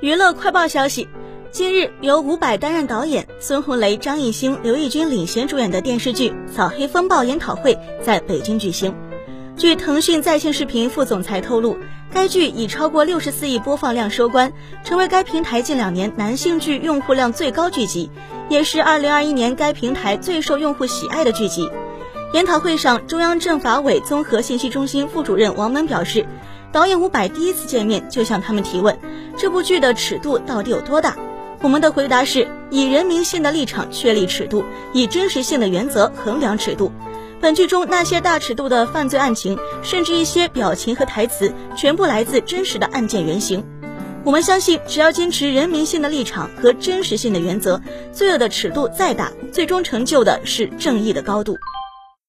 娱乐快报消息，近日由伍佰担任导演，孙红雷、张艺兴、刘奕君领衔主演的电视剧《扫黑风暴》研讨会在北京举行。据腾讯在线视频副总裁透露，该剧以超过六十四亿播放量收官，成为该平台近两年男性剧用户量最高剧集，也是二零二一年该平台最受用户喜爱的剧集。研讨会上，中央政法委综合信息中心副主任王蒙表示。导演伍佰第一次见面就向他们提问，这部剧的尺度到底有多大？我们的回答是以人民性的立场确立尺度，以真实性的原则衡量尺度。本剧中那些大尺度的犯罪案情，甚至一些表情和台词，全部来自真实的案件原型。我们相信，只要坚持人民性的立场和真实性的原则，罪恶的尺度再大，最终成就的是正义的高度。